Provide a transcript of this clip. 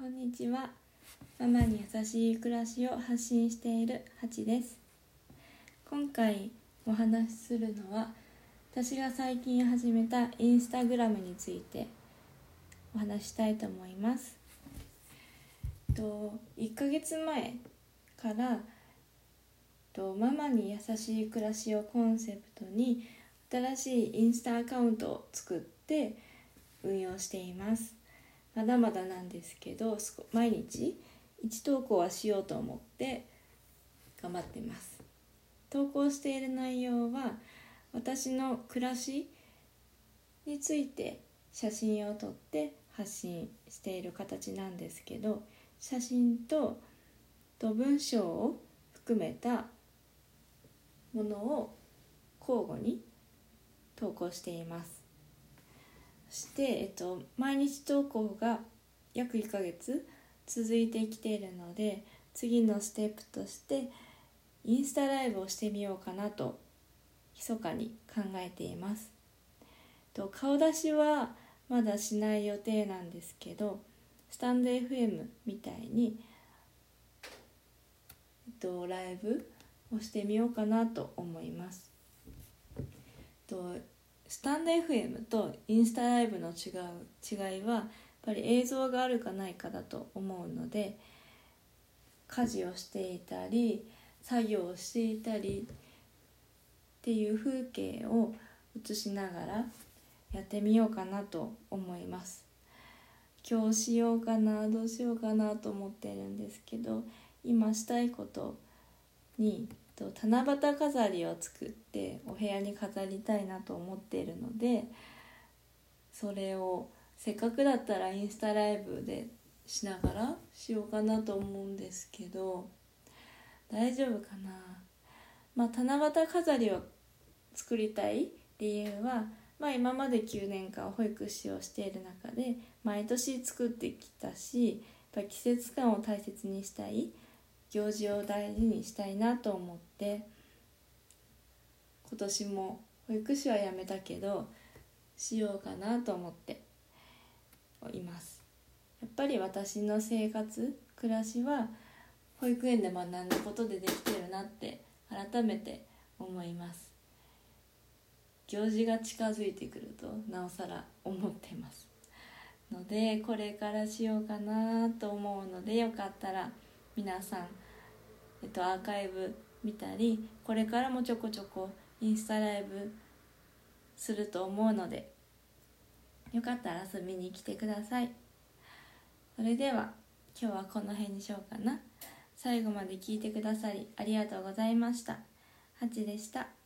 こんにちは。ママに優しい暮らしを発信しているハチです。今回お話しするのは私が最近始めたインスタグラムについてお話したいと思います。と1ヶ月前からとママに優しい暮らしをコンセプトに新しいインスタアカウントを作って運用しています。まだまだなんですけど毎日1投稿はしようと思って頑張ってます。投稿している内容は私の暮らしについて写真を撮って発信している形なんですけど写真とと文章を含めたものを交互に投稿しています。して、えっと、毎日投稿が約1ヶ月続いてきているので次のステップとしてインスタライブをしてみようかなと密かに考えています。と顔出しはまだしない予定なんですけどスタンド FM みたいに、えっと、ライブをしてみようかなと思います。とスタンド FM とインスタライブの違う違いはやっぱり映像があるかないかだと思うので家事をしていたり作業をしていたりっていう風景を映しながらやってみようかなと思います。今日しようかなどうしようかなと思ってるんですけど今したいことにと七夕飾りを作ってお部屋に飾りたいなと思っているのでそれをせっかくだったらインスタライブでしながらしようかなと思うんですけど大丈夫かな？まあ七夕飾りを作りたい理由は、まあ、今まで9年間保育士をしている中で毎年作ってきたしやっぱ季節感を大切にしたい。行事を大事にしたいなと思って今年も保育士は辞めたけどしようかなと思っています。やっぱり私の生活暮らしは保育園で学んだことでできてるなって改めて思います。行事が近づいてくるとなおさら思ってます。のでこれからしようかなと思うのでよかったら皆さん、えっと、アーカイブ見たりこれからもちょこちょこインスタライブすると思うのでよかったら遊びに来てください。それでは今日はこの辺にしようかな。最後まで聞いてくださりありがとうございました。ハチでした。